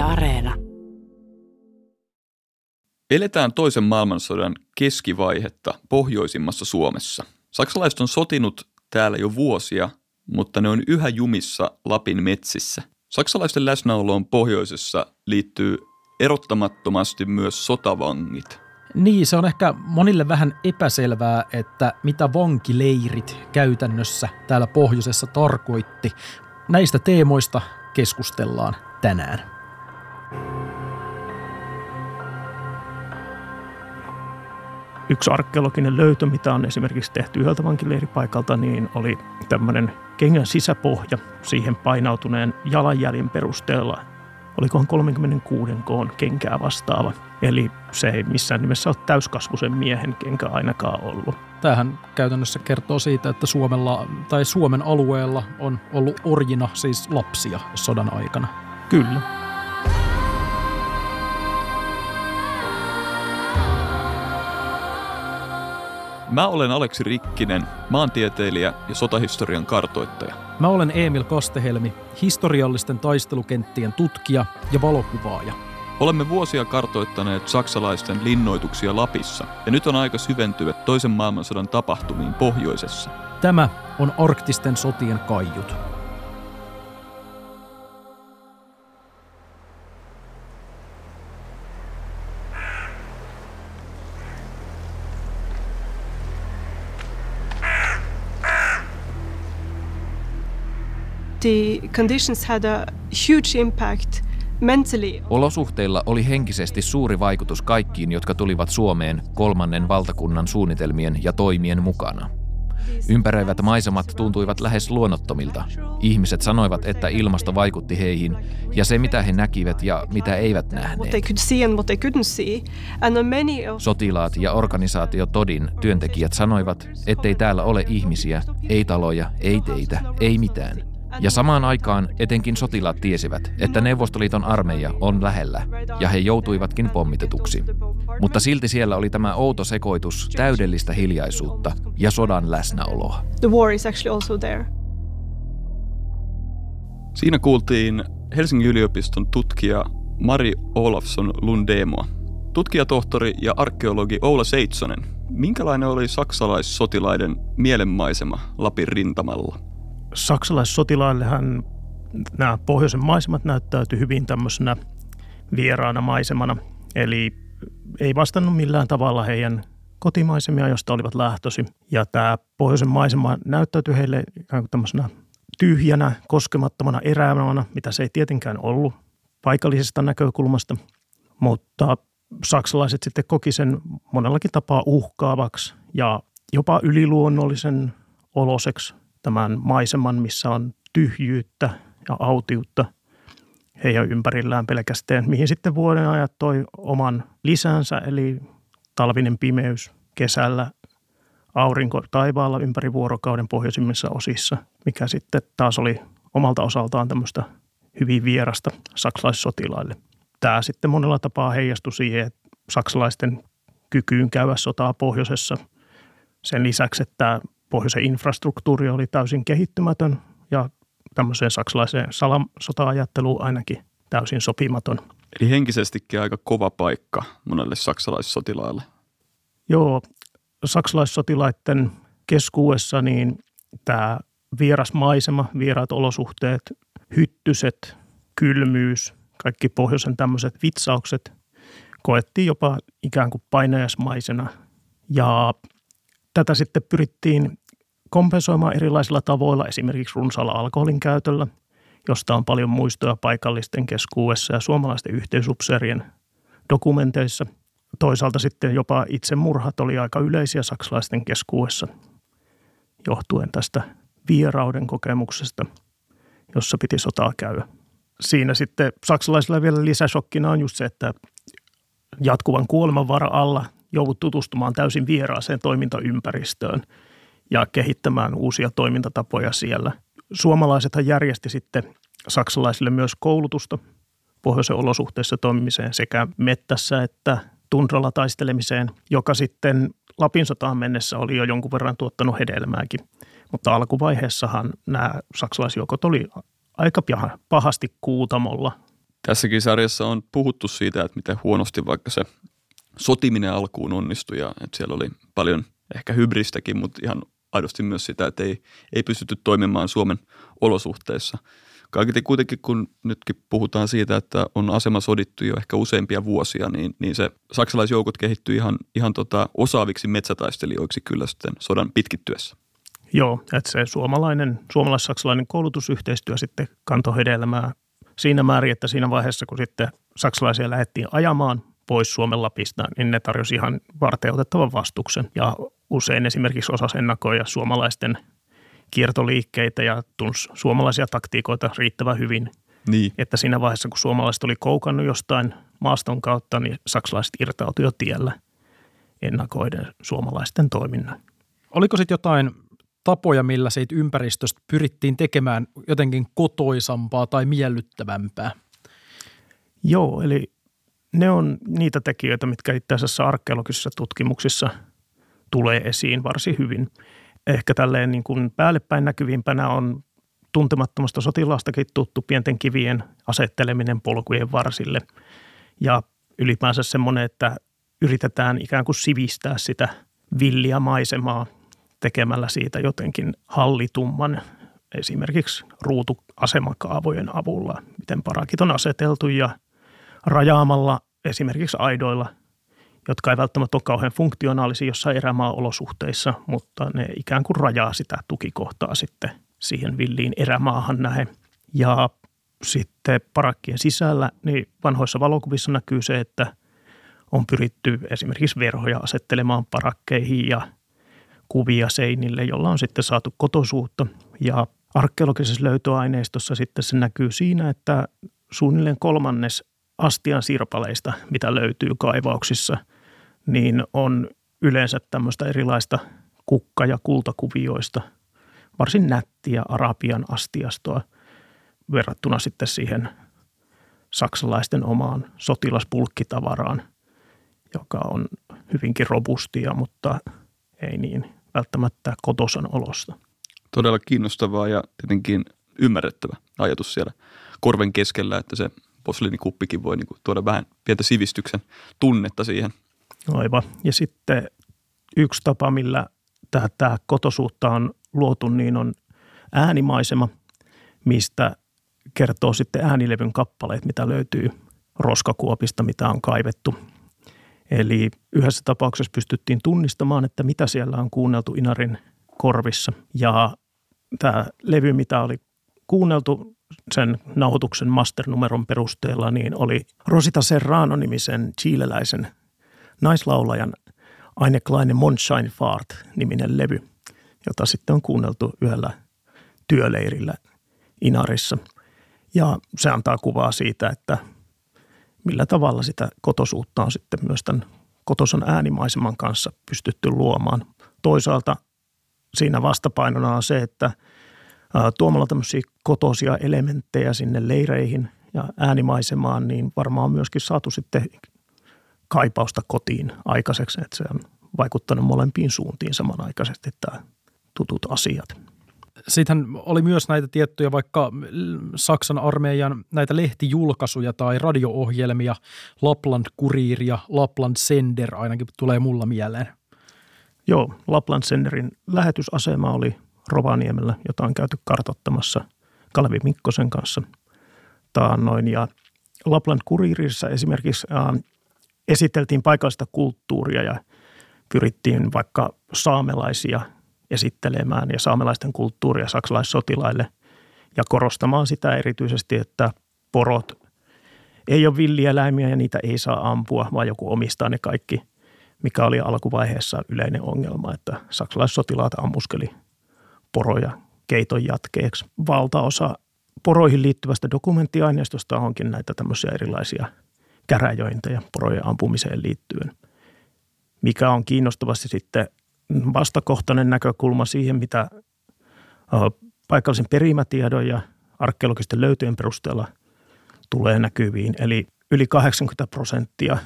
Yle Areena. Eletään toisen maailmansodan keskivaihetta pohjoisimmassa Suomessa. Saksalaiset on sotinut täällä jo vuosia, mutta ne on yhä jumissa Lapin metsissä. Saksalaisten läsnäoloon pohjoisessa liittyy erottamattomasti myös sotavangit. Niin, se on ehkä monille vähän epäselvää, että mitä vankileirit käytännössä täällä pohjoisessa tarkoitti. Näistä teemoista keskustellaan tänään. Yksi arkeologinen löytö, mitä on esimerkiksi tehty yhdeltä vankileiripaikalta, niin oli tämmöinen kengän sisäpohja siihen painautuneen jalanjäljen perusteella. Olikohan 36 koon kenkää vastaava. Eli se ei missään nimessä ole täyskasvuisen miehen kenkä ainakaan ollut. Tämähän käytännössä kertoo siitä, että Suomella tai Suomen alueella on ollut orjina siis lapsia sodan aikana. Kyllä. Mä olen Aleksi Rikkinen, maantieteilijä ja sotahistorian kartoittaja. Mä olen Emil Kostehelmi, historiallisten taistelukenttien tutkija ja valokuvaaja. Olemme vuosia kartoittaneet saksalaisten linnoituksia Lapissa, ja nyt on aika syventyä toisen maailmansodan tapahtumiin pohjoisessa. Tämä on arktisten sotien kaiut. The conditions had a huge impact mentally. Olosuhteilla oli henkisesti suuri vaikutus kaikkiin, jotka tulivat Suomeen kolmannen valtakunnan suunnitelmien ja toimien mukana. Ympäröivät maisemat tuntuivat lähes luonnottomilta. Ihmiset sanoivat, että ilmasto vaikutti heihin ja se mitä he näkivät ja mitä eivät nähneet. Sotilaat ja organisaatio Todin työntekijät sanoivat, ettei täällä ole ihmisiä, ei taloja, ei teitä, ei mitään. Ja samaan aikaan etenkin sotilaat tiesivät, että Neuvostoliiton armeija on lähellä, ja he joutuivatkin pommitetuksi. Mutta silti siellä oli tämä outo sekoitus täydellistä hiljaisuutta ja sodan läsnäoloa. The war is actually also there. Siinä kuultiin Helsingin yliopiston tutkija Mari Olafsson Lundemoa. Tutkijatohtori ja arkeologi Oula Seitsonen. Minkälainen oli saksalaissotilaiden mielenmaisema Lapin rintamalla? Saksalaissotilaillehan nämä pohjoisen maisemat näyttäytyi hyvin tämmöisenä vieraana maisemana. Eli ei vastannut millään tavalla heidän kotimaisemia, josta olivat lähtösi. Ja tämä pohjoisen maisema näyttäytyi heille ikään kuin tämmöisenä tyhjänä, koskemattomana eräämänä, mitä se ei tietenkään ollut paikallisesta näkökulmasta. Mutta saksalaiset sitten koki sen monellakin tapaa uhkaavaksi ja jopa yliluonnollisen oloseksi tämän maiseman, missä on tyhjyyttä ja autiutta heidän ympärillään pelkästään, mihin sitten vuoden ajat toi oman lisänsä, eli talvinen pimeys kesällä, aurinko taivaalla ympäri vuorokauden pohjoisimmissa osissa, mikä sitten taas oli omalta osaltaan tämmöistä hyvin vierasta saksalaissotilaille. Tämä sitten monella tapaa heijastui siihen, että saksalaisten kykyyn käydä sotaa pohjoisessa. Sen lisäksi, että pohjoisen infrastruktuuri oli täysin kehittymätön ja tämmöiseen saksalaiseen sota-ajatteluun ainakin täysin sopimaton. Eli henkisestikin aika kova paikka monelle saksalaissotilaille. Joo, saksalaissotilaiden keskuudessa niin tämä vieras maisema, vieraat olosuhteet, hyttyset, kylmyys, kaikki pohjoisen tämmöiset vitsaukset koettiin jopa ikään kuin painajasmaisena. Ja tätä sitten pyrittiin kompensoimaan erilaisilla tavoilla, esimerkiksi runsaalla alkoholin käytöllä, josta on paljon muistoja paikallisten keskuudessa ja suomalaisten yhteisupseerien dokumenteissa. Toisaalta sitten jopa itsemurhat oli aika yleisiä saksalaisten keskuudessa johtuen tästä vierauden kokemuksesta, jossa piti sotaa käydä. Siinä sitten saksalaisilla vielä lisäsokkina on just se, että jatkuvan kuoleman vara alla joudut tutustumaan täysin vieraaseen toimintaympäristöön ja kehittämään uusia toimintatapoja siellä. Suomalaisethan järjesti sitten saksalaisille myös koulutusta pohjoisen olosuhteissa toimimiseen sekä mettässä että tundralla taistelemiseen, joka sitten Lapin sotaan mennessä oli jo jonkun verran tuottanut hedelmääkin. Mutta alkuvaiheessahan nämä saksalaisjoukot oli aika pahasti kuutamolla Tässäkin sarjassa on puhuttu siitä, että miten huonosti vaikka se sotiminen alkuun onnistui ja että siellä oli paljon ehkä hybristäkin, mutta ihan aidosti myös sitä, että ei, ei pystytty toimimaan Suomen olosuhteissa. Kaiketi kuitenkin, kun nytkin puhutaan siitä, että on asema sodittu jo ehkä useampia vuosia, niin, niin se saksalaisjoukot kehittyi ihan, ihan tota osaaviksi metsätaistelijoiksi kyllä sitten sodan pitkittyessä. Joo, että se suomalainen, suomalais-saksalainen koulutusyhteistyö sitten kantoi hedelmää siinä määrin, että siinä vaiheessa, kun sitten saksalaisia lähdettiin ajamaan pois Suomen Lapista, niin ne tarjosi ihan varteutettavan vastuksen. Ja usein esimerkiksi osas ennakoida suomalaisten kiertoliikkeitä ja tunsi suomalaisia taktiikoita riittävän hyvin. Niin. Että siinä vaiheessa, kun suomalaiset oli koukannut jostain maaston kautta, niin saksalaiset irtautui jo tiellä ennakoiden suomalaisten toiminnan. Oliko sitten jotain tapoja, millä siitä ympäristöstä pyrittiin tekemään jotenkin kotoisampaa tai miellyttävämpää? Joo, eli ne on niitä tekijöitä, mitkä itse asiassa arkeologisissa tutkimuksissa tulee esiin varsin hyvin. Ehkä tälleen niin kuin päällepäin näkyvimpänä on tuntemattomasta sotilaastakin tuttu pienten kivien asetteleminen polkujen varsille ja ylipäänsä semmoinen, että yritetään ikään kuin sivistää sitä villiä maisemaa tekemällä siitä jotenkin hallitumman esimerkiksi ruutuasemakaavojen avulla, miten parakit on aseteltu ja rajaamalla esimerkiksi aidoilla, jotka ei välttämättä ole kauhean funktionaalisia jossain erämaa-olosuhteissa, mutta ne ikään kuin rajaa sitä tukikohtaa sitten siihen villiin erämaahan nähen. Ja sitten parakkien sisällä, niin vanhoissa valokuvissa näkyy se, että on pyritty esimerkiksi verhoja asettelemaan parakkeihin ja kuvia seinille, jolla on sitten saatu kotosuutta. Ja arkeologisessa löytöaineistossa sitten se näkyy siinä, että suunnilleen kolmannes astian sirpaleista, mitä löytyy kaivauksissa, niin on yleensä tämmöistä erilaista kukka- ja kultakuvioista, varsin nättiä arabian astiastoa verrattuna sitten siihen saksalaisten omaan sotilaspulkkitavaraan, joka on hyvinkin robustia, mutta ei niin välttämättä kotosan olosta. Todella kiinnostavaa ja tietenkin ymmärrettävä ajatus siellä korven keskellä, että se posliinikuppikin voi niin tuoda vähän pientä sivistyksen tunnetta siihen. Aivan. Ja sitten yksi tapa, millä tätä kotosuutta on luotu, niin on äänimaisema, mistä kertoo sitten äänilevyn kappaleet, mitä löytyy roskakuopista, mitä on kaivettu. Eli yhdessä tapauksessa pystyttiin tunnistamaan, että mitä siellä on kuunneltu Inarin korvissa. Ja tämä levy, mitä oli kuunneltu, sen nauhoituksen masternumeron perusteella, niin oli Rosita Serrano-nimisen chileläisen naislaulajan Eine kleine Mondscheinfahrt-niminen levy, jota sitten on kuunneltu yhdellä työleirillä Inarissa. Ja se antaa kuvaa siitä, että millä tavalla sitä kotosuutta on sitten myös tämän kotosan äänimaiseman kanssa pystytty luomaan. Toisaalta siinä vastapainona on se, että – tuomalla tämmöisiä kotoisia elementtejä sinne leireihin ja äänimaisemaan, niin varmaan myöskin saatu sitten kaipausta kotiin aikaiseksi, että se on vaikuttanut molempiin suuntiin samanaikaisesti tämä tutut asiat. Sitten oli myös näitä tiettyjä vaikka Saksan armeijan näitä lehtijulkaisuja tai radio-ohjelmia, Lapland Kuriir ja Lapland Sender ainakin tulee mulla mieleen. Joo, Lapland Senderin lähetysasema oli Rovaniemellä, jota on käyty kartottamassa Kalevi Mikkosen kanssa taannoin. Ja Lapland Kuririssa esimerkiksi äh, esiteltiin paikallista kulttuuria ja pyrittiin vaikka saamelaisia esittelemään ja saamelaisten kulttuuria saksalaissotilaille ja korostamaan sitä erityisesti, että porot ei ole villieläimiä ja niitä ei saa ampua, vaan joku omistaa ne kaikki, mikä oli alkuvaiheessa yleinen ongelma, että saksalaissotilaat ammuskeli poroja keiton jatkeeksi. Valtaosa poroihin liittyvästä dokumenttiaineistosta onkin näitä tämmöisiä erilaisia käräjöintejä porojen ampumiseen liittyen, mikä on kiinnostavasti sitten vastakohtainen näkökulma siihen, mitä paikallisen perimätiedon ja arkeologisten löytöjen perusteella tulee näkyviin. Eli yli 80 prosenttia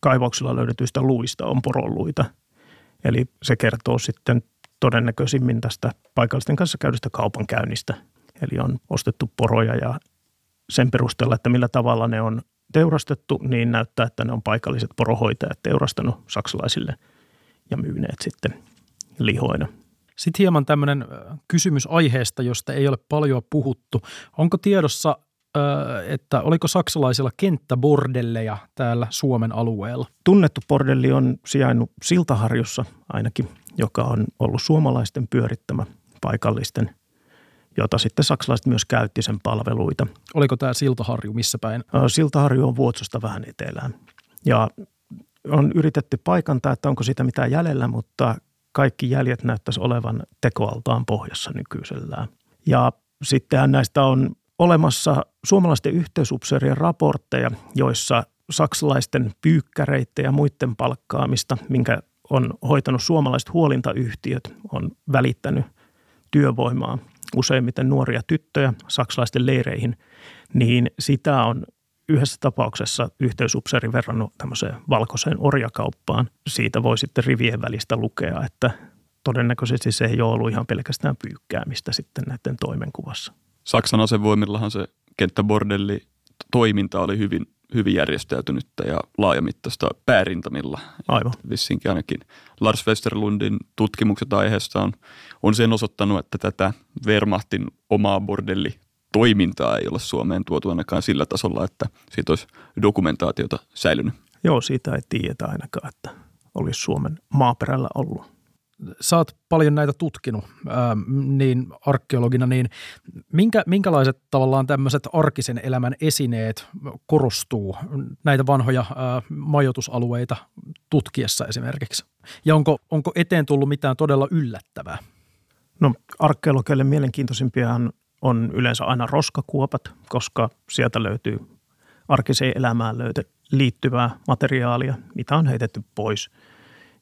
kaivauksilla löydetyistä luista on poroluita. Eli se kertoo sitten todennäköisimmin tästä paikallisten kanssa käydystä kaupankäynnistä. Eli on ostettu poroja ja sen perusteella, että millä tavalla ne on teurastettu, niin näyttää, että ne on paikalliset porohoitajat teurastanut saksalaisille ja myyneet sitten lihoina. Sitten hieman tämmöinen kysymys aiheesta, josta ei ole paljon puhuttu. Onko tiedossa, että oliko saksalaisilla kenttäbordelleja täällä Suomen alueella? Tunnettu bordelli on sijainnut Siltaharjussa ainakin, joka on ollut suomalaisten pyörittämä paikallisten – jota sitten saksalaiset myös käytti sen palveluita. Oliko tämä Siltaharju missä päin? Siltaharju on Vuotsosta vähän etelään. Ja on yritetty paikantaa, että onko sitä mitään jäljellä, mutta kaikki jäljet näyttäisi olevan tekoaltaan pohjassa nykyisellään. Ja sittenhän näistä on olemassa suomalaisten yhteysupseerien raportteja, joissa saksalaisten pyykkäreiden ja muiden palkkaamista, minkä on hoitanut suomalaiset huolintayhtiöt, on välittänyt työvoimaa useimmiten nuoria tyttöjä saksalaisten leireihin, niin sitä on yhdessä tapauksessa yhteysupseeri verrannut tämmöiseen valkoiseen orjakauppaan. Siitä voi sitten rivien välistä lukea, että todennäköisesti se ei ole ollut ihan pelkästään pyykkäämistä sitten näiden toimenkuvassa. Saksan asevoimillahan se kenttäbordelli toiminta oli hyvin, hyvin järjestäytynyttä ja laajamittaista päärintamilla. Aivan. Vissinkin ainakin Lars Westerlundin tutkimukset aiheesta on, on sen osoittanut, että tätä Wehrmachtin omaa bordelli toimintaa ei ole Suomeen tuotu ainakaan sillä tasolla, että siitä olisi dokumentaatiota säilynyt. Joo, siitä ei tiedetä ainakaan, että olisi Suomen maaperällä ollut sä oot paljon näitä tutkinut ää, niin arkeologina, niin minkä, minkälaiset tavallaan tämmöiset arkisen elämän esineet korostuu näitä vanhoja ää, majoitusalueita tutkiessa esimerkiksi? Ja onko, onko eteen tullut mitään todella yllättävää? No arkeologeille mielenkiintoisimpia on yleensä aina roskakuopat, koska sieltä löytyy arkiseen elämään löyty, liittyvää materiaalia, mitä on heitetty pois –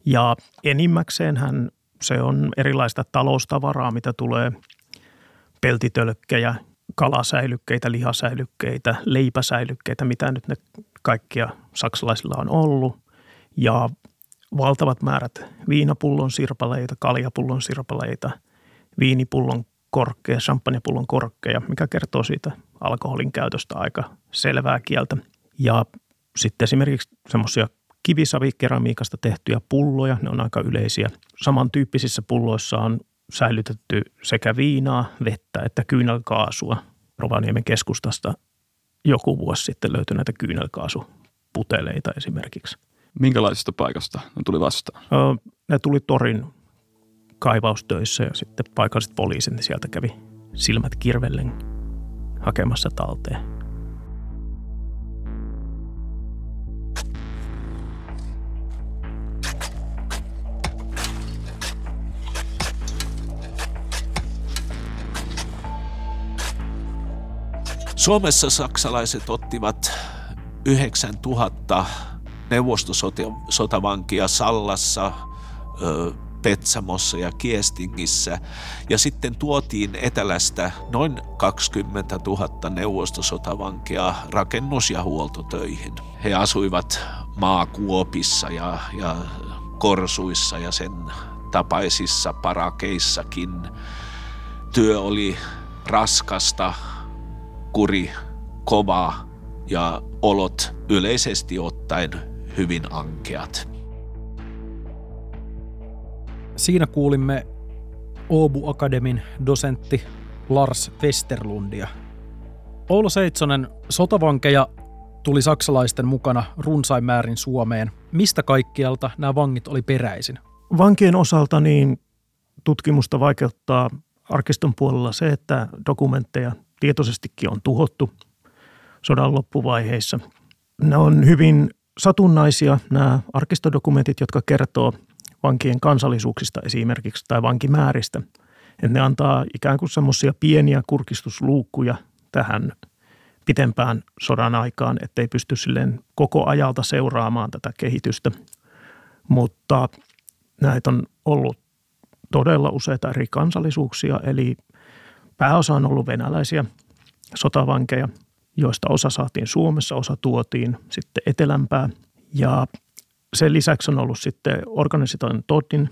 ja enimmäkseenhän se on erilaista taloustavaraa, mitä tulee peltitölkkejä, kalasäilykkeitä, lihasäilykkeitä, leipäsäilykkeitä, mitä nyt ne kaikkia saksalaisilla on ollut. Ja valtavat määrät viinapullon sirpaleita, kaljapullon sirpaleita, viinipullon korkkeja, champagnepullon korkkeja, mikä kertoo siitä alkoholin käytöstä aika selvää kieltä. Ja sitten esimerkiksi semmoisia kivisavikeramiikasta tehtyjä pulloja, ne on aika yleisiä. Samantyyppisissä pulloissa on säilytetty sekä viinaa, vettä että kyynelkaasua. Rovaniemen keskustasta joku vuosi sitten löytyi näitä kyynelkaasuputeleita esimerkiksi. Minkälaisesta paikasta ne tuli vastaan? Ne tuli torin kaivaustöissä ja sitten paikalliset poliisit sieltä kävi silmät kirvellen hakemassa talteen. Suomessa saksalaiset ottivat 9000 neuvostosotavankia Sallassa, Petsamossa ja Kiestingissä ja sitten tuotiin etelästä noin 20 000 neuvostosotavankia rakennus- ja huoltotöihin. He asuivat maakuopissa ja, ja korsuissa ja sen tapaisissa parakeissakin. Työ oli raskasta, kuri, kova ja olot yleisesti ottaen hyvin ankeat. Siinä kuulimme Oobu Akademin dosentti Lars Westerlundia. Oula Seitsonen, sotavankeja tuli saksalaisten mukana runsain määrin Suomeen. Mistä kaikkialta nämä vangit oli peräisin? Vankien osalta niin tutkimusta vaikeuttaa arkiston puolella se, että dokumentteja tietoisestikin on tuhottu sodan loppuvaiheissa. Ne on hyvin satunnaisia nämä arkistodokumentit, jotka kertoo vankien kansallisuuksista esimerkiksi tai vankimääristä. Että ne antaa ikään kuin semmoisia pieniä kurkistusluukkuja tähän pitempään sodan aikaan, ettei pysty silleen koko ajalta seuraamaan tätä kehitystä. Mutta näitä on ollut todella useita eri kansallisuuksia, eli Pääosa on ollut venäläisiä sotavankeja, joista osa saatiin Suomessa, osa tuotiin sitten etelämpää. Ja sen lisäksi on ollut sitten organisaation Toddin,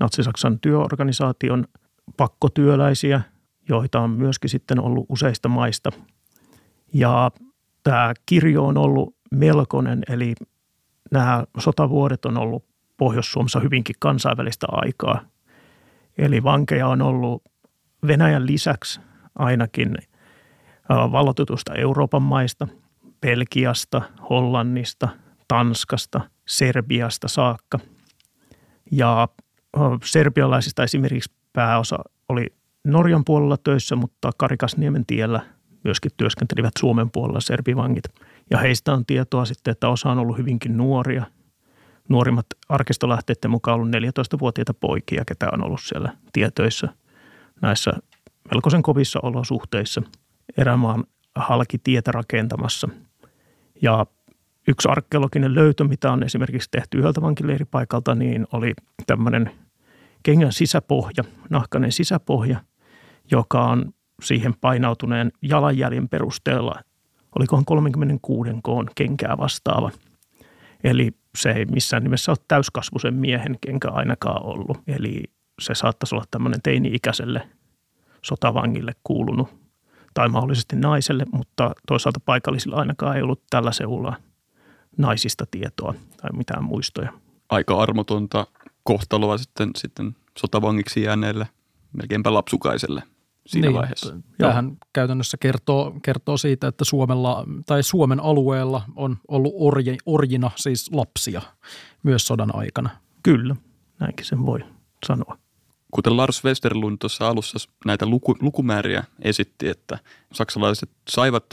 Natsi-Saksan työorganisaation pakkotyöläisiä, joita on myöskin sitten ollut useista maista. Ja tämä kirjo on ollut melkoinen, eli nämä sotavuodet on ollut Pohjois-Suomessa hyvinkin kansainvälistä aikaa. Eli vankeja on ollut Venäjän lisäksi ainakin vallotutusta Euroopan maista, Belgiasta, Hollannista, Tanskasta, Serbiasta saakka. Ja serbialaisista esimerkiksi pääosa oli Norjan puolella töissä, mutta Karikasniemen tiellä myöskin työskentelivät Suomen puolella serbivangit. Ja heistä on tietoa sitten, että osa on ollut hyvinkin nuoria. Nuorimmat arkistolähteiden mukaan ollut 14-vuotiaita poikia, ketä on ollut siellä tietöissä näissä melkoisen kovissa olosuhteissa erämaan halki tietä rakentamassa. Ja yksi arkeologinen löytö, mitä on esimerkiksi tehty yhdeltä vankileiripaikalta, niin oli tämmöinen kengän sisäpohja, nahkainen sisäpohja, joka on siihen painautuneen jalanjäljen perusteella, olikohan 36 koon kenkää vastaava. Eli se ei missään nimessä ole täyskasvuisen miehen kenkä ainakaan ollut. Eli se saattaisi olla tämmöinen teini-ikäiselle sotavangille kuulunut tai mahdollisesti naiselle, mutta toisaalta paikallisilla ainakaan ei ollut tällä seulla naisista tietoa tai mitään muistoja. Aika armotonta kohtaloa sitten, sitten sotavangiksi jääneelle, melkeinpä lapsukaiselle siinä niin, vaiheessa. Tämähän Joo. käytännössä kertoo, kertoo siitä, että Suomella tai Suomen alueella on ollut orje, orjina siis lapsia myös sodan aikana. Kyllä, näinkin sen voi sanoa. Kuten Lars Westerlund tuossa alussa näitä luku, lukumääriä esitti, että saksalaiset saivat,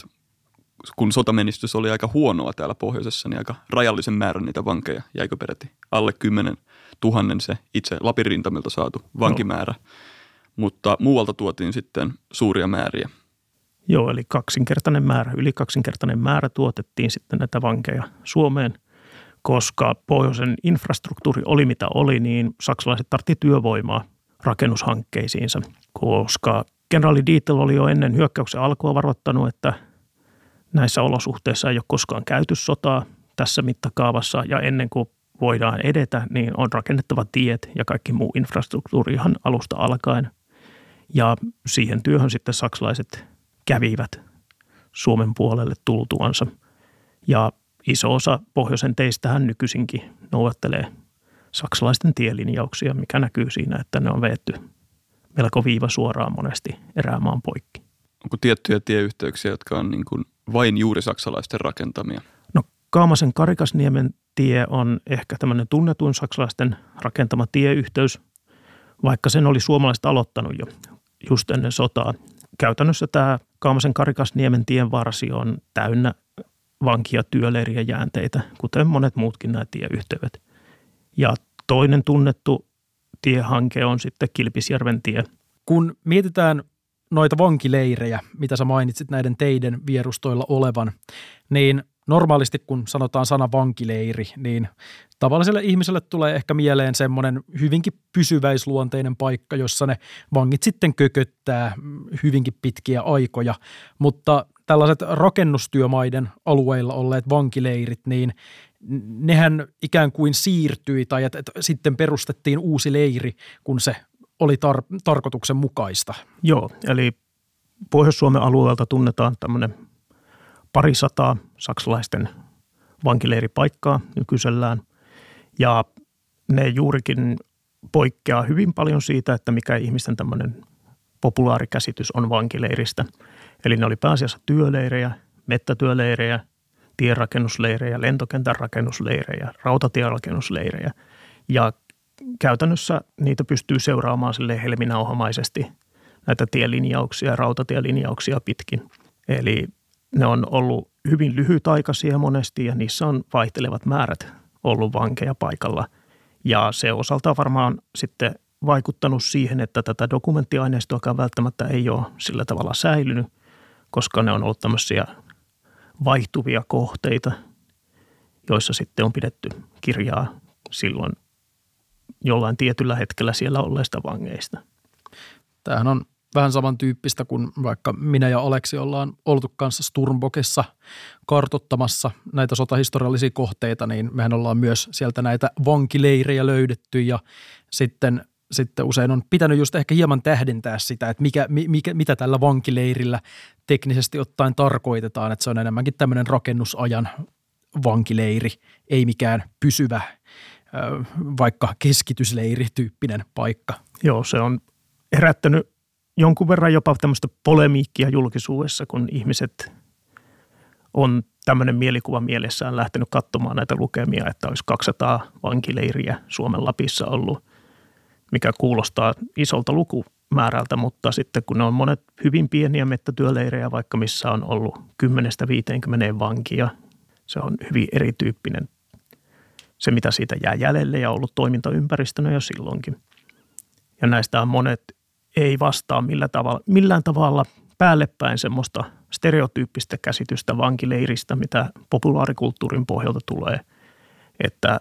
kun sotamenistys oli aika huonoa täällä pohjoisessa, niin aika rajallisen määrän niitä vankeja, jäikö peräti alle 10 tuhannen se itse Lapin rintamilta saatu vankimäärä. No. Mutta muualta tuotiin sitten suuria määriä. Joo, eli kaksinkertainen määrä, yli kaksinkertainen määrä tuotettiin sitten näitä vankeja Suomeen, koska pohjoisen infrastruktuuri oli mitä oli, niin saksalaiset tartti työvoimaa rakennushankkeisiinsa, koska kenraali Dietl oli jo ennen hyökkäyksen alkua varoittanut, että näissä olosuhteissa ei ole koskaan käyty sotaa tässä mittakaavassa ja ennen kuin voidaan edetä, niin on rakennettava tiet ja kaikki muu infrastruktuuri ihan alusta alkaen. Ja siihen työhön sitten saksalaiset kävivät Suomen puolelle tultuansa. Ja iso osa pohjoisen teistähän nykyisinkin noudattelee saksalaisten tielinjauksia, mikä näkyy siinä, että ne on veetty melko viiva suoraan monesti eräämaan poikki. Onko tiettyjä tieyhteyksiä, jotka on niin kuin vain juuri saksalaisten rakentamia? No Kaamasen Karikasniemen tie on ehkä tämmöinen tunnetuin saksalaisten rakentama tieyhteys, vaikka sen oli suomalaiset aloittanut jo just ennen sotaa. Käytännössä tämä Kaamasen Karikasniemen tien varsi on täynnä vankia, työleiriä, jäänteitä, kuten monet muutkin nämä tieyhteydet. Ja toinen tunnettu tiehanke on sitten Kilpisjärven tie. Kun mietitään noita vankileirejä, mitä sä mainitsit näiden teiden vierustoilla olevan, niin normaalisti kun sanotaan sana vankileiri, niin tavalliselle ihmiselle tulee ehkä mieleen semmoinen hyvinkin pysyväisluonteinen paikka, jossa ne vangit sitten kököttää hyvinkin pitkiä aikoja, mutta tällaiset rakennustyömaiden alueilla olleet vankileirit, niin nehän ikään kuin siirtyi tai että, että sitten perustettiin uusi leiri, kun se oli tar- tarkoituksen mukaista. Joo, eli Pohjois-Suomen alueelta tunnetaan tämmöinen parisataa saksalaisten vankileiripaikkaa nykyisellään. Ja ne juurikin poikkeaa hyvin paljon siitä, että mikä ihmisten tämmöinen populaarikäsitys on vankileiristä. Eli ne oli pääasiassa työleirejä, mettätyöleirejä, tierakennusleirejä, lentokentän rakennusleirejä, rautatierakennusleirejä. Ja käytännössä niitä pystyy seuraamaan sille helminauhamaisesti näitä tielinjauksia, rautatielinjauksia pitkin. Eli ne on ollut hyvin lyhytaikaisia monesti ja niissä on vaihtelevat määrät ollut vankeja paikalla. Ja se osalta varmaan sitten vaikuttanut siihen, että tätä dokumenttiaineistoakaan välttämättä ei ole sillä tavalla säilynyt, koska ne on ollut tämmöisiä vaihtuvia kohteita, joissa sitten on pidetty kirjaa silloin jollain tietyllä hetkellä siellä olleista vangeista. Tämähän on vähän samantyyppistä kuin vaikka minä ja Aleksi ollaan oltu kanssa Sturmbokessa kartottamassa näitä sotahistoriallisia kohteita, niin mehän ollaan myös sieltä näitä vankileirejä löydetty ja sitten sitten usein on pitänyt just ehkä hieman tähdentää sitä, että mikä, mikä, mitä tällä vankileirillä teknisesti ottaen tarkoitetaan, että se on enemmänkin tämmöinen rakennusajan vankileiri, ei mikään pysyvä vaikka keskitysleiri-tyyppinen paikka. Joo, se on herättänyt jonkun verran jopa tämmöistä polemiikkia julkisuudessa, kun ihmiset on tämmöinen mielikuva mielessään lähtenyt katsomaan näitä lukemia, että olisi 200 vankileiriä Suomen Lapissa ollut, mikä kuulostaa isolta lukumäärältä, mutta sitten kun ne on monet hyvin pieniä mettätyöleirejä, vaikka missä on ollut 10-50 vankia, se on hyvin erityyppinen se, mitä siitä jää jäljelle ja ollut toimintaympäristönä jo silloinkin. Ja näistä on monet ei vastaa millä tavalla, millään tavalla päällepäin semmoista stereotyyppistä käsitystä vankileiristä, mitä populaarikulttuurin pohjalta tulee, että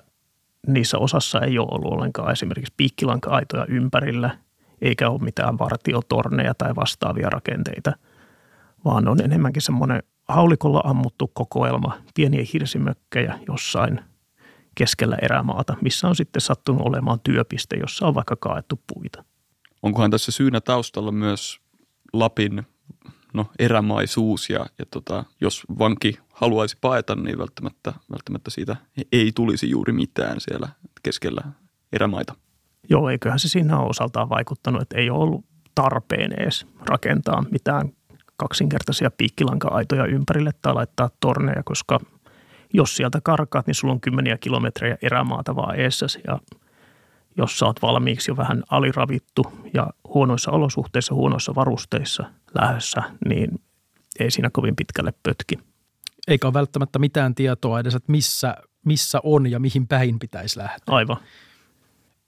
niissä osassa ei ole ollut ollenkaan esimerkiksi piikkilanka-aitoja ympärillä, eikä ole mitään vartiotorneja tai vastaavia rakenteita, vaan on enemmänkin semmoinen haulikolla ammuttu kokoelma, pieniä hirsimökkejä jossain keskellä erämaata, missä on sitten sattunut olemaan työpiste, jossa on vaikka kaettu puita. Onkohan tässä syynä taustalla myös Lapin no, erämaisuus ja, ja tota, jos vanki haluaisi paeta, niin välttämättä, välttämättä siitä ei tulisi juuri mitään siellä keskellä erämaita. Joo, eiköhän se siinä ole osaltaan vaikuttanut, että ei ole ollut tarpeen edes rakentaa mitään kaksinkertaisia piikkilanka-aitoja ympärille tai laittaa torneja, koska jos sieltä karkaat, niin sulla on kymmeniä kilometrejä erämaata vaan eessäsi ja jos sä oot valmiiksi jo vähän aliravittu ja huonoissa olosuhteissa, huonoissa varusteissa lähdössä, niin ei siinä kovin pitkälle pötki. Eikä ole välttämättä mitään tietoa edes, että missä, missä on ja mihin päin pitäisi lähteä. Aivan.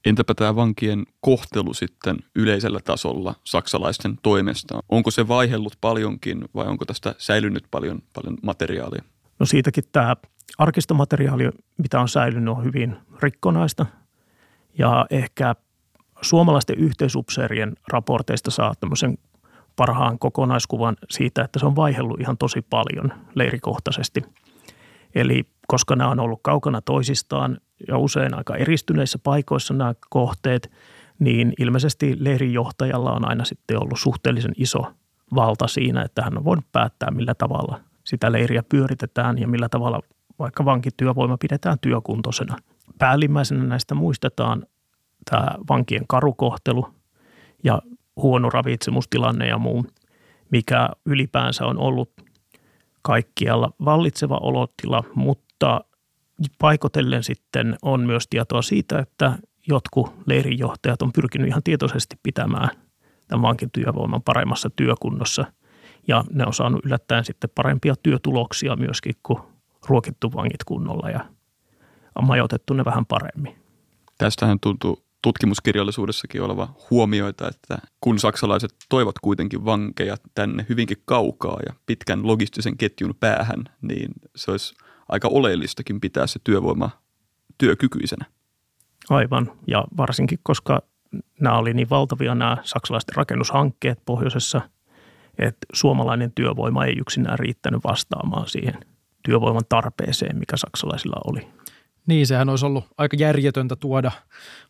Entäpä tämä vankien kohtelu sitten yleisellä tasolla saksalaisten toimesta? Onko se vaihellut paljonkin vai onko tästä säilynyt paljon, paljon materiaalia? No siitäkin tämä arkistomateriaali, mitä on säilynyt, on hyvin rikkonaista. Ja ehkä suomalaisten yhteisupseerien raporteista saa tämmöisen parhaan kokonaiskuvan siitä, että se on vaihellut ihan tosi paljon leirikohtaisesti. Eli koska nämä on ollut kaukana toisistaan ja usein aika eristyneissä paikoissa nämä kohteet, niin ilmeisesti leirin johtajalla on aina sitten ollut suhteellisen iso valta siinä, että hän on voinut päättää, millä tavalla sitä leiriä pyöritetään ja millä tavalla vaikka vankityövoima pidetään työkuntoisena. Päällimmäisenä näistä muistetaan tämä vankien karukohtelu ja huono ravitsemustilanne ja muu, mikä ylipäänsä on ollut kaikkialla vallitseva olotila, mutta paikotellen sitten on myös tietoa siitä, että jotkut leirinjohtajat on pyrkinyt ihan tietoisesti pitämään tämän vankityövoiman paremmassa työkunnossa. Ja ne on saanut yllättäen sitten parempia työtuloksia myöskin kuin ruokittu vangit kunnolla ja majoitettu ne vähän paremmin. Tästähän tuntuu tutkimuskirjallisuudessakin oleva huomioita, että kun saksalaiset toivat kuitenkin vankeja tänne hyvinkin kaukaa ja pitkän logistisen ketjun päähän, niin se olisi aika oleellistakin pitää se työvoima työkykyisenä. Aivan, ja varsinkin koska nämä oli niin valtavia nämä saksalaiset rakennushankkeet pohjoisessa, että suomalainen työvoima ei yksinään riittänyt vastaamaan siihen – työvoiman tarpeeseen, mikä saksalaisilla oli. Niin, sehän olisi ollut aika järjetöntä tuoda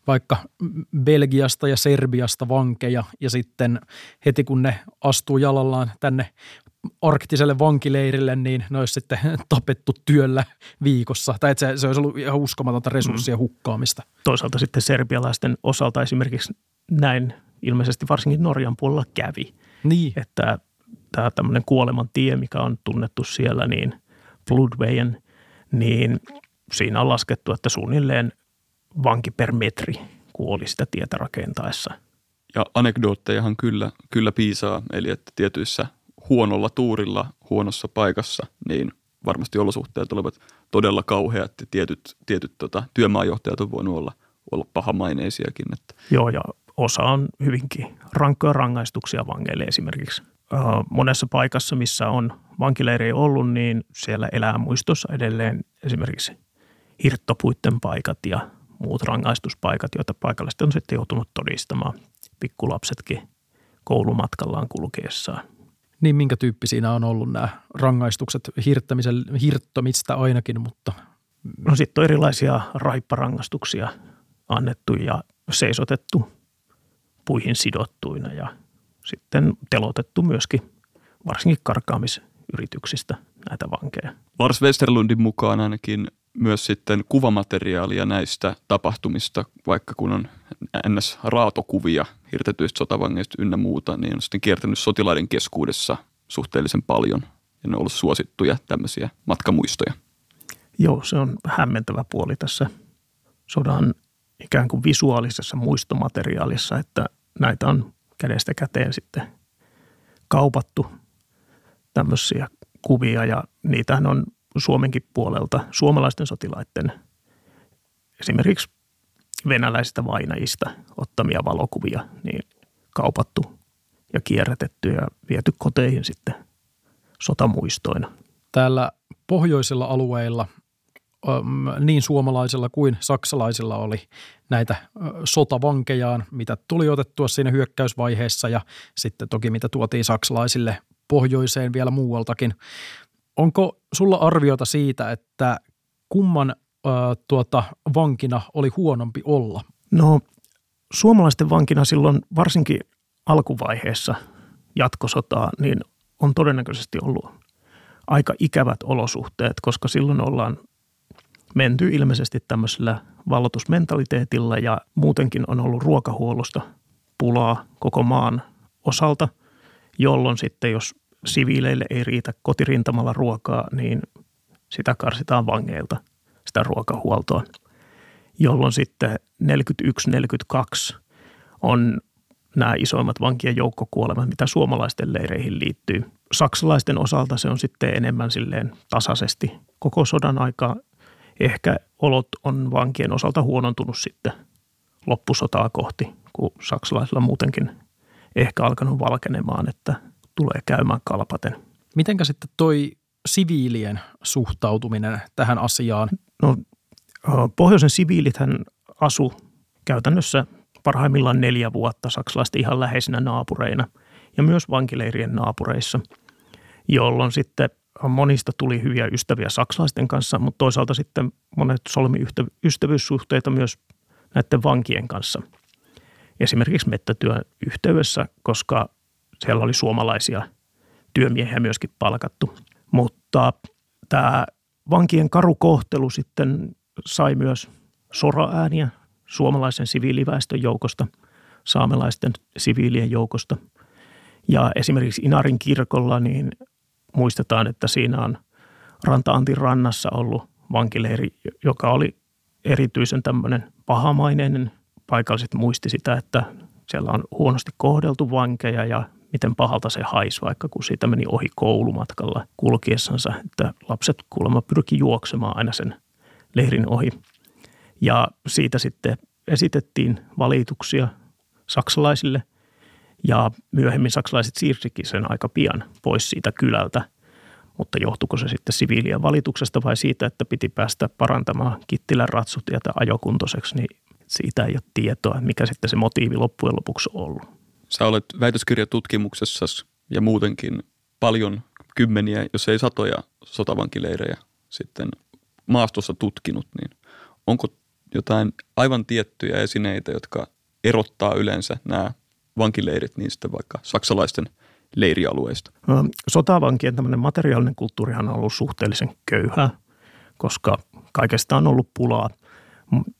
vaikka Belgiasta ja Serbiasta vankeja ja sitten heti kun ne astuu jalallaan tänne arktiselle vankileirille, niin ne olisi sitten tapettu työllä viikossa. Tai että se, se olisi ollut ihan uskomatonta resurssien mm. hukkaamista. Toisaalta sitten serbialaisten osalta esimerkiksi näin ilmeisesti varsinkin Norjan puolella kävi. Niin. Että tämä tämmöinen kuoleman tie, mikä on tunnettu siellä, niin – Bloodwayen, niin siinä on laskettu, että suunnilleen vanki per metri kuoli sitä tietä rakentaessa. Ja anekdoottejahan kyllä, kyllä piisaa, eli että tietyissä huonolla tuurilla, huonossa paikassa, niin varmasti olosuhteet olivat todella kauheat ja tietyt, tietyt tota, työmaajohtajat on voinut olla, olla pahamaineisiakin. Että. Joo, ja osa on hyvinkin rankkoja rangaistuksia vangeille esimerkiksi – monessa paikassa, missä on vankileiri ollut, niin siellä elää muistossa edelleen esimerkiksi hirttopuitten paikat ja muut rangaistuspaikat, joita paikalliset on sitten joutunut todistamaan pikkulapsetkin koulumatkallaan kulkeessaan. Niin minkä tyyppi siinä on ollut nämä rangaistukset hirttämisen, hirttomista ainakin, mutta... No sitten on erilaisia raipparangaistuksia annettu ja seisotettu puihin sidottuina ja sitten telotettu myöskin varsinkin karkaamisyrityksistä näitä vankeja. Lars Westerlundin mukaan ainakin myös sitten kuvamateriaalia näistä tapahtumista, vaikka kun on ns. raatokuvia hirtetyistä sotavangeista ynnä muuta, niin on sitten kiertänyt sotilaiden keskuudessa suhteellisen paljon ja ne on ollut suosittuja tämmöisiä matkamuistoja. Joo, se on hämmentävä puoli tässä sodan ikään kuin visuaalisessa muistomateriaalissa, että näitä on kädestä käteen sitten kaupattu tämmöisiä kuvia ja niitähän on Suomenkin puolelta suomalaisten sotilaiden esimerkiksi venäläisistä vainajista ottamia valokuvia niin kaupattu ja kierrätetty ja viety koteihin sitten sotamuistoina. Täällä pohjoisilla alueilla niin suomalaisilla kuin saksalaisilla oli näitä sotavankejaan, mitä tuli otettua siinä hyökkäysvaiheessa ja sitten toki mitä tuotiin saksalaisille pohjoiseen vielä muualtakin. Onko sulla arviota siitä, että kumman äh, tuota, vankina oli huonompi olla? No suomalaisten vankina silloin varsinkin alkuvaiheessa jatkosotaa, niin on todennäköisesti ollut aika ikävät olosuhteet, koska silloin ollaan menty ilmeisesti tämmöisellä vallotusmentaliteetilla ja muutenkin on ollut ruokahuollosta pulaa koko maan osalta, jolloin sitten jos siviileille ei riitä kotirintamalla ruokaa, niin sitä karsitaan vangeilta, sitä ruokahuoltoa, jolloin sitten 41-42 on nämä isoimmat vankien joukkokuolemat, mitä suomalaisten leireihin liittyy. Saksalaisten osalta se on sitten enemmän silleen tasaisesti koko sodan aikaa. Ehkä olot on vankien osalta huonontunut sitten loppusotaa kohti, kun saksalaisilla muutenkin ehkä alkanut valkenemaan, että tulee käymään kalpaten. Mitenkä sitten toi siviilien suhtautuminen tähän asiaan? No, pohjoisen siviilithän asu käytännössä parhaimmillaan neljä vuotta saksalaisten ihan läheisinä naapureina ja myös vankileirien naapureissa, jolloin sitten monista tuli hyviä ystäviä saksalaisten kanssa, mutta toisaalta sitten monet solmi ystävyyssuhteita myös näiden vankien kanssa. Esimerkiksi mettätyön yhteydessä, koska siellä oli suomalaisia työmiehiä myöskin palkattu. Mutta tämä vankien karukohtelu sitten sai myös soraääniä suomalaisen siviiliväestön joukosta, saamelaisten siviilien joukosta. Ja esimerkiksi Inarin kirkolla niin muistetaan, että siinä on Ranta-Antin rannassa ollut vankileiri, joka oli erityisen tämmöinen pahamaineinen. Paikalliset muisti sitä, että siellä on huonosti kohdeltu vankeja ja miten pahalta se haisi, vaikka kun siitä meni ohi koulumatkalla kulkiessansa, että lapset kuulemma pyrki juoksemaan aina sen leirin ohi. Ja siitä sitten esitettiin valituksia saksalaisille ja myöhemmin saksalaiset siirsikin sen aika pian pois siitä kylältä. Mutta johtuiko se sitten siviilien valituksesta vai siitä, että piti päästä parantamaan Kittilän ratsutietä ajokuntoiseksi, niin siitä ei ole tietoa, mikä sitten se motiivi loppujen lopuksi on ollut. Sä olet väitöskirjatutkimuksessa ja muutenkin paljon kymmeniä, jos ei satoja sotavankileirejä sitten maastossa tutkinut, niin onko jotain aivan tiettyjä esineitä, jotka erottaa yleensä nämä vankileirit niistä vaikka saksalaisten leirialueista? Sotavankien tämmöinen materiaalinen kulttuurihan on ollut suhteellisen köyhää, koska kaikesta on ollut pulaa –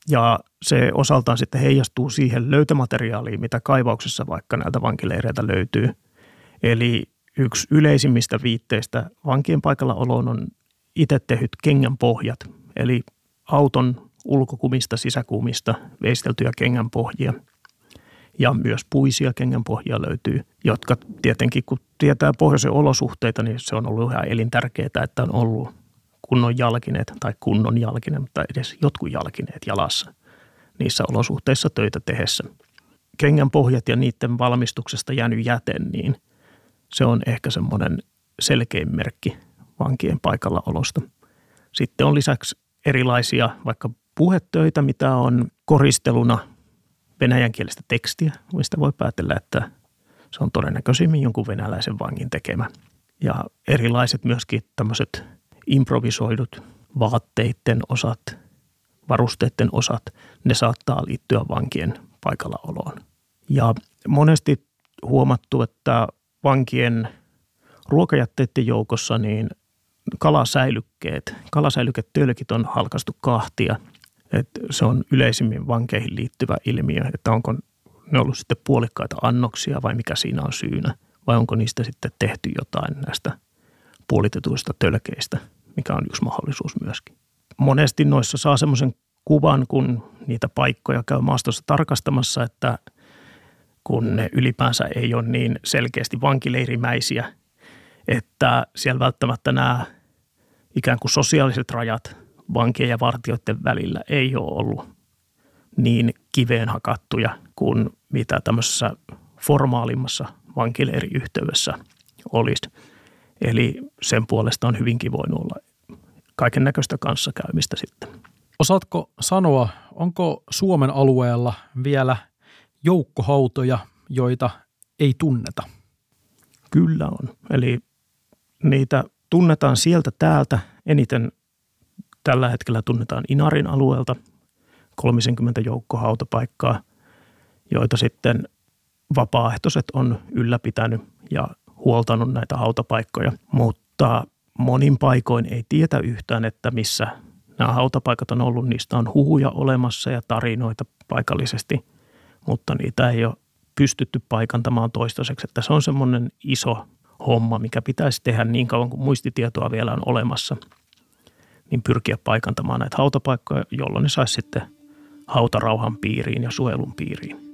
ja se osaltaan sitten heijastuu siihen löytömateriaaliin, mitä kaivauksessa vaikka näiltä vankileireiltä löytyy. Eli yksi yleisimmistä viitteistä vankien paikalla oloon on itse tehdyt kengän pohjat, eli auton ulkokumista, sisäkumista veisteltyjä kengän pohjia. Ja myös puisia kengänpohjia löytyy, jotka tietenkin kun tietää pohjoisen olosuhteita, niin se on ollut ihan elintärkeää, että on ollut kunnon jalkineet tai kunnon jalkinen, mutta edes jotkut jalkineet jalassa niissä olosuhteissa töitä tehdessä. Kengän pohjat ja niiden valmistuksesta jäänyt jäte, niin se on ehkä semmoinen selkein merkki vankien paikalla olosta. Sitten on lisäksi erilaisia vaikka puhetöitä, mitä on koristeluna venäjänkielistä tekstiä, mistä voi päätellä, että se on todennäköisimmin jonkun venäläisen vangin tekemä. Ja erilaiset myöskin tämmöiset improvisoidut vaatteiden osat, varusteiden osat, ne saattaa liittyä vankien paikallaoloon. Ja monesti huomattu, että vankien ruokajätteiden joukossa niin kalasäilykkeet, kalasäilyketölkit on halkastu kahtia. Et se on yleisimmin vankeihin liittyvä ilmiö, että onko ne ollut sitten puolikkaita annoksia vai mikä siinä on syynä, vai onko niistä sitten tehty jotain näistä puolitetuista tölkeistä, mikä on yksi mahdollisuus myöskin. Monesti noissa saa semmoisen kuvan, kun niitä paikkoja käy maastossa tarkastamassa, että kun ne ylipäänsä ei ole niin selkeästi vankileirimäisiä, että siellä välttämättä nämä ikään kuin sosiaaliset rajat vankien ja vartijoiden välillä ei ole ollut niin kiveen hakattuja kuin mitä tämmöisessä formaalimmassa vankileiriyhteydessä olisi. Eli sen puolesta on hyvinkin voinut olla kaiken näköistä kanssakäymistä sitten. Osaatko sanoa, onko Suomen alueella vielä joukkohautoja, joita ei tunneta? Kyllä on. Eli niitä tunnetaan sieltä täältä. Eniten tällä hetkellä tunnetaan Inarin alueelta 30 joukkohautapaikkaa, joita sitten vapaaehtoiset on ylläpitänyt ja huoltanut näitä hautapaikkoja. Mutta monin paikoin ei tietä yhtään, että missä nämä hautapaikat on ollut. Niistä on huhuja olemassa ja tarinoita paikallisesti, mutta niitä ei ole pystytty paikantamaan toistaiseksi. Että se on semmoinen iso homma, mikä pitäisi tehdä niin kauan kuin muistitietoa vielä on olemassa, niin pyrkiä paikantamaan näitä hautapaikkoja, jolloin ne saisi sitten hautarauhan piiriin ja suojelun piiriin.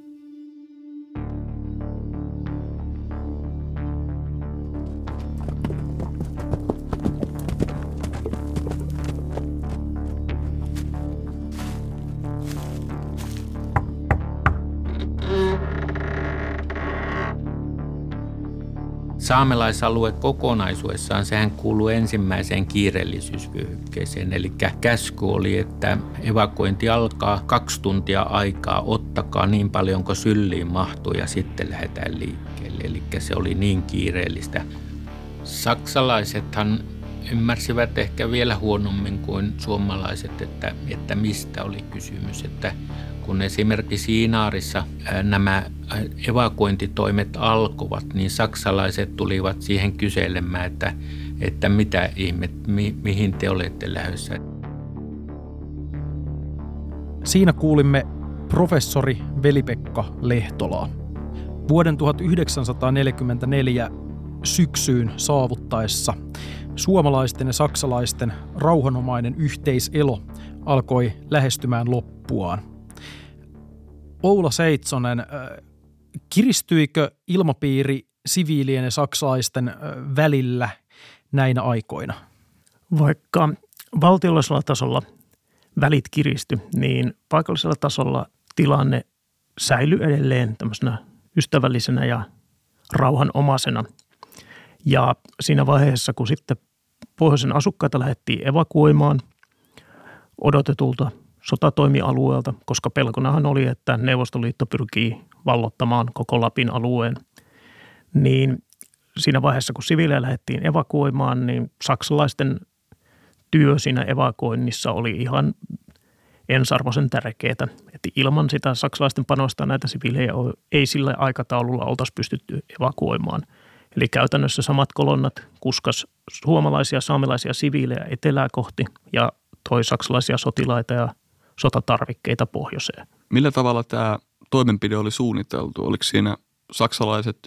Saamelaisalue kokonaisuudessaan, sehän kuuluu ensimmäiseen kiireellisyysvyöhykkeeseen. Eli käsky oli, että evakuointi alkaa kaksi tuntia aikaa, ottakaa niin paljon kuin sylliin mahtuu ja sitten lähdetään liikkeelle. Eli se oli niin kiireellistä. Saksalaisethan ymmärsivät ehkä vielä huonommin kuin suomalaiset, että, että mistä oli kysymys. Että kun esimerkiksi Siinaarissa nämä evakuointitoimet alkoivat, niin saksalaiset tulivat siihen kyselemään, että, että mitä ihme, mi, mihin te olette lähdössä. Siinä kuulimme professori Velipekka Lehtolaa. Vuoden 1944 syksyyn saavuttaessa suomalaisten ja saksalaisten rauhanomainen yhteiselo alkoi lähestymään loppuaan. Oula Seitsonen, kiristyikö ilmapiiri siviilien ja saksalaisten välillä näinä aikoina? Vaikka valtiollisella tasolla välit kiristy, niin paikallisella tasolla tilanne säilyy edelleen tämmöisenä ystävällisenä ja rauhanomaisena. Ja siinä vaiheessa, kun sitten pohjoisen asukkaita lähdettiin evakuoimaan odotetulta sotatoimialueelta, koska pelkonahan oli, että Neuvostoliitto pyrkii vallottamaan koko Lapin alueen, niin siinä vaiheessa, kun siviilejä lähdettiin evakuoimaan, niin saksalaisten työ siinä evakuoinnissa oli ihan ensarvoisen tärkeää. Että ilman sitä saksalaisten panosta näitä siviilejä ei sillä aikataululla oltaisi pystytty evakuoimaan. Eli käytännössä samat kolonnat kuskas suomalaisia saamelaisia siviilejä etelää kohti ja toi saksalaisia sotilaita ja sotatarvikkeita pohjoiseen. Millä tavalla tämä toimenpide oli suunniteltu? Oliko siinä saksalaiset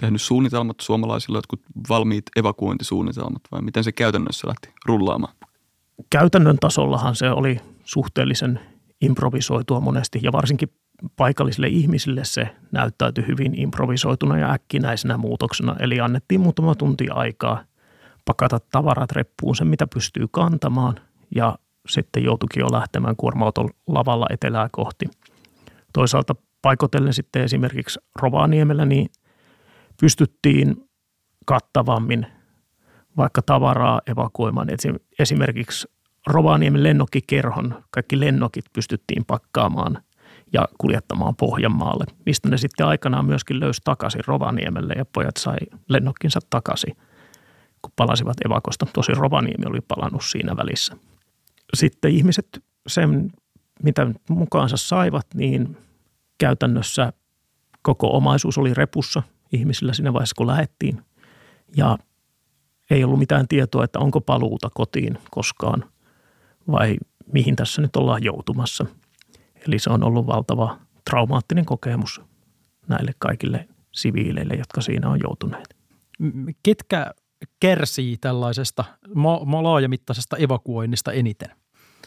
tehnyt suunnitelmat suomalaisille, jotkut valmiit evakuointisuunnitelmat vai miten se käytännössä lähti rullaamaan? Käytännön tasollahan se oli suhteellisen improvisoitua monesti ja varsinkin paikallisille ihmisille se näyttäytyi hyvin improvisoituna ja äkkinäisenä muutoksena. Eli annettiin muutama tunti aikaa pakata tavarat reppuun sen, mitä pystyy kantamaan ja sitten joutuikin jo lähtemään kuorma lavalla etelää kohti. Toisaalta paikotellen sitten esimerkiksi Rovaniemellä niin pystyttiin kattavammin vaikka tavaraa evakuoimaan. Esimerkiksi Rovaniemen lennokkikerhon kaikki lennokit pystyttiin pakkaamaan kuljettamaan Pohjanmaalle, mistä ne sitten aikanaan myöskin löysi takaisin Rovaniemelle ja pojat sai lennokkinsa takaisin, kun palasivat evakosta. Tosi Rovaniemi oli palannut siinä välissä sitten ihmiset sen, mitä mukaansa saivat, niin käytännössä koko omaisuus oli repussa ihmisillä siinä vaiheessa, kun lähettiin. Ja ei ollut mitään tietoa, että onko paluuta kotiin koskaan vai mihin tässä nyt ollaan joutumassa. Eli se on ollut valtava traumaattinen kokemus näille kaikille siviileille, jotka siinä on joutuneet. Ketkä kärsii tällaisesta ma- laajamittaisesta evakuoinnista eniten?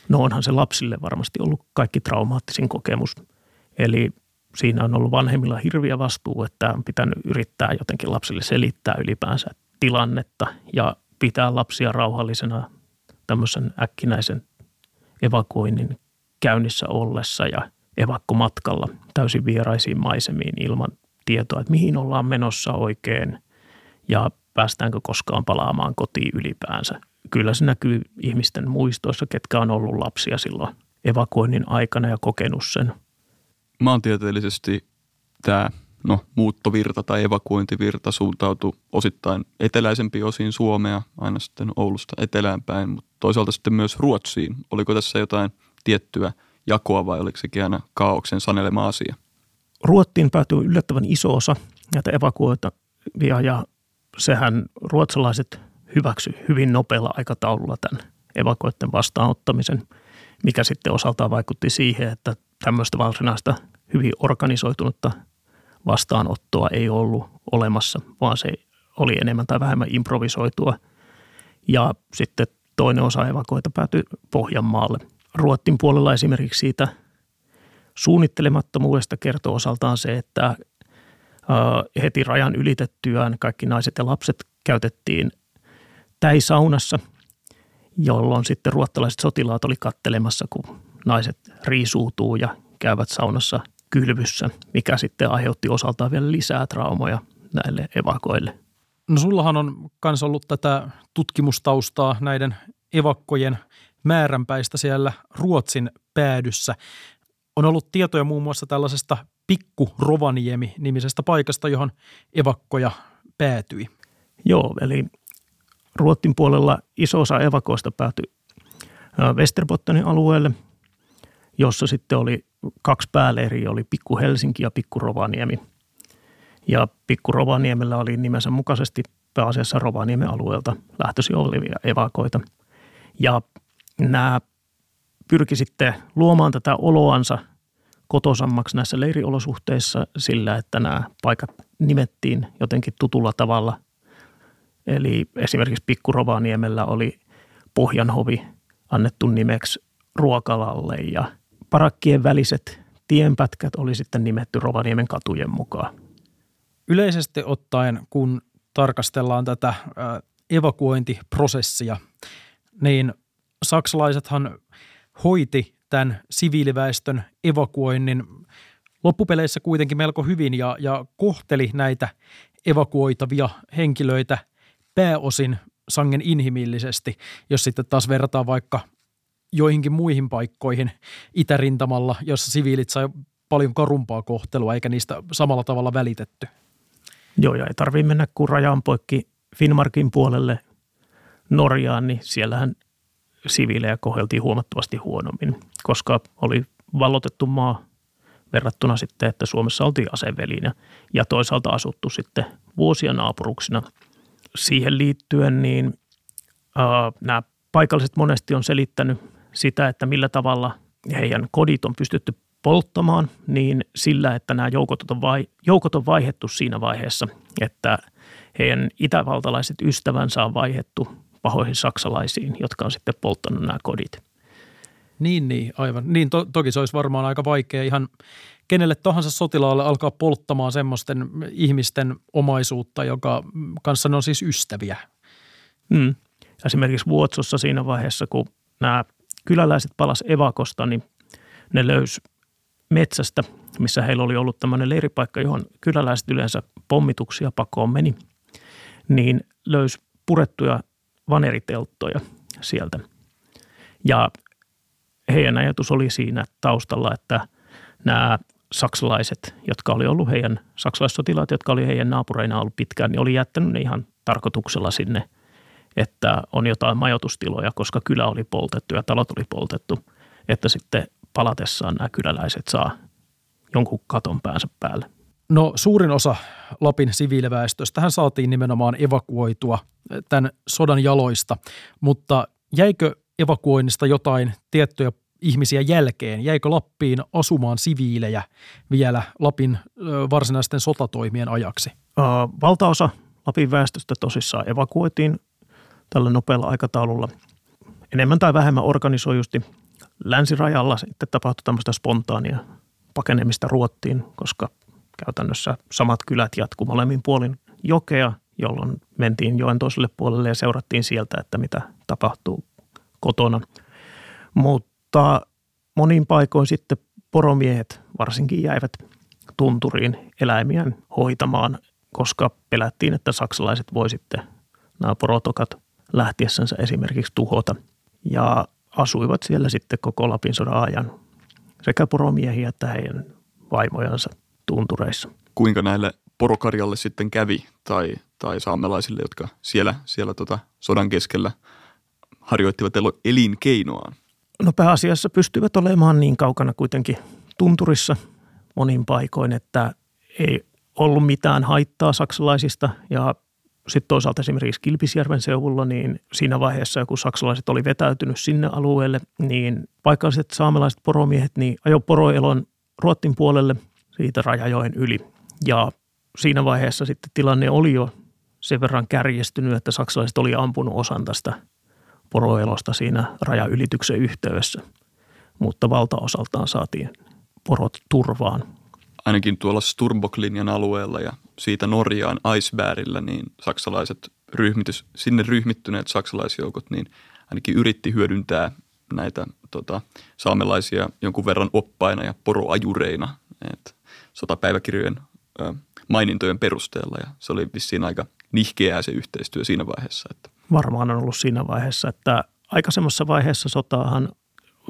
No onhan se lapsille varmasti ollut kaikki traumaattisin kokemus. Eli siinä on ollut vanhemmilla hirviä vastuu, että on pitänyt yrittää jotenkin lapsille selittää ylipäänsä tilannetta ja pitää lapsia rauhallisena tämmöisen äkkinäisen evakuoinnin käynnissä ollessa ja evakkomatkalla täysin vieraisiin maisemiin ilman tietoa, että mihin ollaan menossa oikein ja päästäänkö koskaan palaamaan kotiin ylipäänsä. Kyllä se näkyy ihmisten muistoissa, ketkä on ollut lapsia silloin evakuoinnin aikana ja kokenut sen. Maantieteellisesti tämä no, muuttovirta tai evakuointivirta suuntautui osittain eteläisempiin osiin Suomea, aina sitten Oulusta eteläänpäin, mutta toisaalta sitten myös Ruotsiin. Oliko tässä jotain tiettyä jakoa vai oliko sekin aina kaauksen sanelema asia? Ruottiin päätyi yllättävän iso osa näitä evakuoitavia ja sehän ruotsalaiset hyväksy hyvin nopealla aikataululla tämän evakuoitten vastaanottamisen, mikä sitten osaltaan vaikutti siihen, että tämmöistä varsinaista hyvin organisoitunutta vastaanottoa ei ollut olemassa, vaan se oli enemmän tai vähemmän improvisoitua. Ja sitten toinen osa evakoita päätyi Pohjanmaalle. Ruottin puolella esimerkiksi siitä suunnittelemattomuudesta kertoo osaltaan se, että heti rajan ylitettyään kaikki naiset ja lapset käytettiin täisaunassa, jolloin sitten ruottalaiset sotilaat oli kattelemassa, kun naiset riisuutuu ja käyvät saunassa kylvyssä, mikä sitten aiheutti osaltaan vielä lisää traumoja näille evakoille. No sullahan on myös ollut tätä tutkimustaustaa näiden evakkojen määränpäistä siellä Ruotsin päädyssä. On ollut tietoja muun muassa tällaisesta Pikku Rovaniemi-nimisestä paikasta, johon evakkoja päätyi. Joo, eli Ruotsin puolella iso osa evakoista päätyi Westerbottenin alueelle, jossa sitten oli kaksi pääleiriä, oli Pikku Helsinki ja Pikku Rovaniemi. Ja Pikku Rovaniemellä oli nimensä mukaisesti pääasiassa Rovaniemen alueelta lähtöisin olevia evakoita. Ja nämä pyrki sitten luomaan tätä oloansa kotosammaksi näissä leiriolosuhteissa sillä, että nämä paikat nimettiin jotenkin tutulla tavalla. Eli esimerkiksi Pikku Rovaniemellä oli Pohjanhovi annettu nimeksi ruokalalle ja parakkien väliset tienpätkät oli sitten nimetty Rovaniemen katujen mukaan. Yleisesti ottaen, kun tarkastellaan tätä evakuointiprosessia, niin saksalaisethan hoiti tämän siviiliväestön evakuoinnin loppupeleissä kuitenkin melko hyvin ja, ja kohteli näitä evakuoitavia henkilöitä pääosin sangen inhimillisesti, jos sitten taas verrataan vaikka joihinkin muihin paikkoihin itärintamalla, jossa siviilit sai paljon karumpaa kohtelua eikä niistä samalla tavalla välitetty. Joo, ja ei tarvitse mennä kuin rajan poikki Finnmarkin puolelle Norjaan, niin siellähän siviilejä kohdeltiin huomattavasti huonommin, koska oli vallotettu maa verrattuna sitten, että Suomessa oltiin asevelinä ja toisaalta asuttu sitten vuosia naapuruksina. Siihen liittyen niin äh, nämä paikalliset monesti on selittänyt sitä, että millä tavalla heidän kodit on pystytty polttamaan, niin sillä, että nämä joukot on, vai, joukot on vaihettu siinä vaiheessa, että heidän itävaltalaiset ystävänsä on vaihettu pahoihin saksalaisiin, jotka on sitten polttanut nämä kodit. Niin, niin, aivan. Niin to, toki se olisi varmaan aika vaikea ihan kenelle tahansa sotilaalle alkaa polttamaan semmoisten ihmisten omaisuutta, joka kanssa ne on siis ystäviä. Mm. Esimerkiksi Vuotsossa siinä vaiheessa, kun nämä kyläläiset palas evakosta, niin ne löys metsästä, missä heillä oli ollut tämmöinen leiripaikka, johon kyläläiset yleensä pommituksia pakoon meni, niin löys purettuja vaneritelttoja sieltä. Ja heidän ajatus oli siinä taustalla, että nämä saksalaiset, jotka oli ollut heidän, saksalaissotilaat, jotka oli heidän naapureina ollut pitkään, niin oli jättänyt ne ihan tarkoituksella sinne, että on jotain majoitustiloja, koska kylä oli poltettu ja talot oli poltettu, että sitten palatessaan nämä kyläläiset saa jonkun katon päänsä päälle. No suurin osa Lapin siviiliväestöstä saatiin nimenomaan evakuoitua tämän sodan jaloista, mutta jäikö evakuoinnista jotain tiettyjä ihmisiä jälkeen? Jäikö Lappiin asumaan siviilejä vielä Lapin varsinaisten sotatoimien ajaksi? Valtaosa Lapin väestöstä tosissaan evakuoitiin tällä nopealla aikataululla. Enemmän tai vähemmän organisoijusti länsirajalla sitten tapahtui tämmöistä spontaania pakenemista Ruottiin, koska käytännössä samat kylät jatkuu molemmin puolin jokea, jolloin mentiin joen toiselle puolelle ja seurattiin sieltä, että mitä tapahtuu kotona. Mutta monin paikoin sitten poromiehet varsinkin jäivät tunturiin eläimiään hoitamaan, koska pelättiin, että saksalaiset voi sitten nämä porotokat lähtiessänsä esimerkiksi tuhota. Ja asuivat siellä sitten koko Lapin sodan ajan sekä poromiehiä että heidän vaimojansa tuntureissa. Kuinka näille porokarjalle sitten kävi tai, tai saamelaisille, jotka siellä, siellä tota sodan keskellä harjoittivat elinkeinoaan? No pääasiassa pystyvät olemaan niin kaukana kuitenkin tunturissa monin paikoin, että ei ollut mitään haittaa saksalaisista ja sitten toisaalta esimerkiksi Kilpisjärven seudulla, niin siinä vaiheessa, kun saksalaiset oli vetäytynyt sinne alueelle, niin paikalliset saamelaiset poromiehet niin ajo poroelon Ruottin puolelle siitä Rajajoen yli. Ja siinä vaiheessa sitten tilanne oli jo sen verran kärjestynyt, että saksalaiset oli ampunut osan tästä poroelosta siinä rajaylityksen yhteydessä. Mutta valtaosaltaan saatiin porot turvaan. Ainakin tuolla Sturmbok-linjan alueella ja siitä Norjaan Icebergillä, niin saksalaiset ryhmitys, sinne ryhmittyneet saksalaisjoukot, niin ainakin yritti hyödyntää näitä tota, saamelaisia jonkun verran oppaina ja poroajureina. Et sotapäiväkirjojen ö, mainintojen perusteella ja se oli vissiin aika nihkeää se yhteistyö siinä vaiheessa. Että. Varmaan on ollut siinä vaiheessa, että aikaisemmassa vaiheessa sotaahan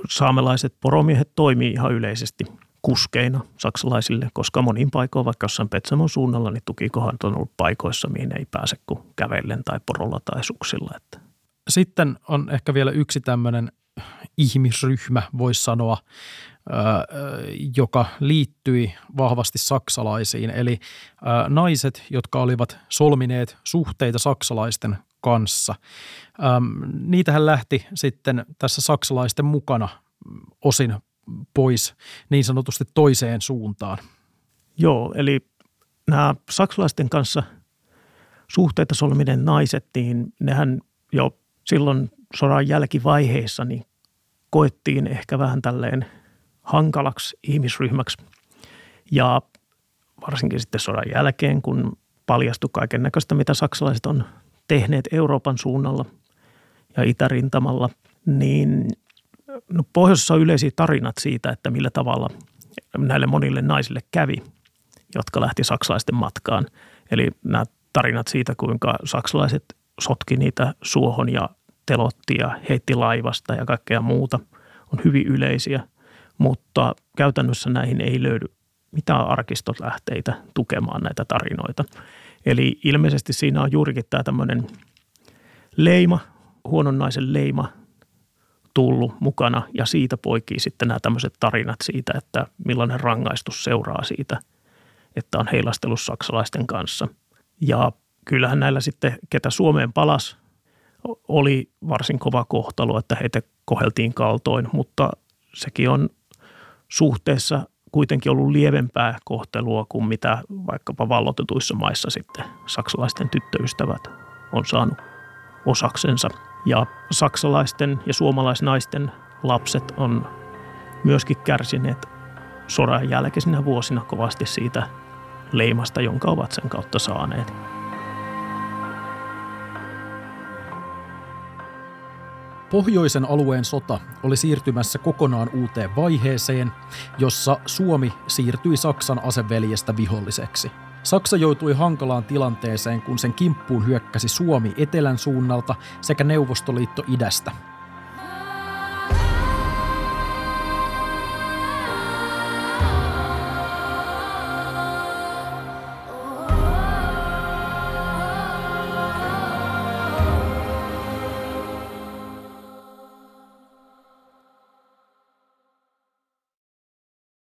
saamelaiset poromiehet toimii ihan yleisesti kuskeina saksalaisille, koska monin paikoin, vaikka jossain Petsamon suunnalla, niin tukikohan on ollut paikoissa, mihin ei pääse kuin kävellen tai porolla tai suksilla. Että. Sitten on ehkä vielä yksi tämmöinen ihmisryhmä, voisi sanoa, joka liittyi vahvasti saksalaisiin. Eli naiset, jotka olivat solmineet suhteita saksalaisten kanssa. Niitähän lähti sitten tässä saksalaisten mukana osin pois niin sanotusti toiseen suuntaan. Joo, eli nämä saksalaisten kanssa suhteita solminen naiset, niin nehän jo silloin sodan jälkivaiheissa niin koettiin ehkä vähän tälleen – hankalaksi ihmisryhmäksi. Ja varsinkin sitten sodan jälkeen, kun paljastui kaiken näköistä, mitä saksalaiset on tehneet Euroopan suunnalla ja itärintamalla, niin no, pohjoisessa on yleisiä tarinat siitä, että millä tavalla näille monille naisille kävi, jotka lähti saksalaisten matkaan. Eli nämä tarinat siitä, kuinka saksalaiset sotki niitä suohon ja telotti ja heitti laivasta ja kaikkea muuta, on hyvin yleisiä – mutta käytännössä näihin ei löydy mitään arkistolähteitä tukemaan näitä tarinoita. Eli ilmeisesti siinä on juurikin tämä tämmöinen leima, huonon naisen leima tullut mukana ja siitä poikii sitten nämä tämmöiset tarinat siitä, että millainen rangaistus seuraa siitä, että on heilastellut saksalaisten kanssa. Ja kyllähän näillä sitten, ketä Suomeen palas, oli varsin kova kohtalo, että heitä koheltiin kaltoin, mutta sekin on suhteessa kuitenkin ollut lievempää kohtelua kuin mitä vaikkapa vallotetuissa maissa sitten saksalaisten tyttöystävät on saanut osaksensa. Ja saksalaisten ja suomalaisnaisten lapset on myöskin kärsineet sodan jälkeisinä vuosina kovasti siitä leimasta, jonka ovat sen kautta saaneet. Pohjoisen alueen sota oli siirtymässä kokonaan uuteen vaiheeseen, jossa Suomi siirtyi Saksan aseveljestä viholliseksi. Saksa joutui hankalaan tilanteeseen, kun sen kimppuun hyökkäsi Suomi etelän suunnalta sekä Neuvostoliitto idästä.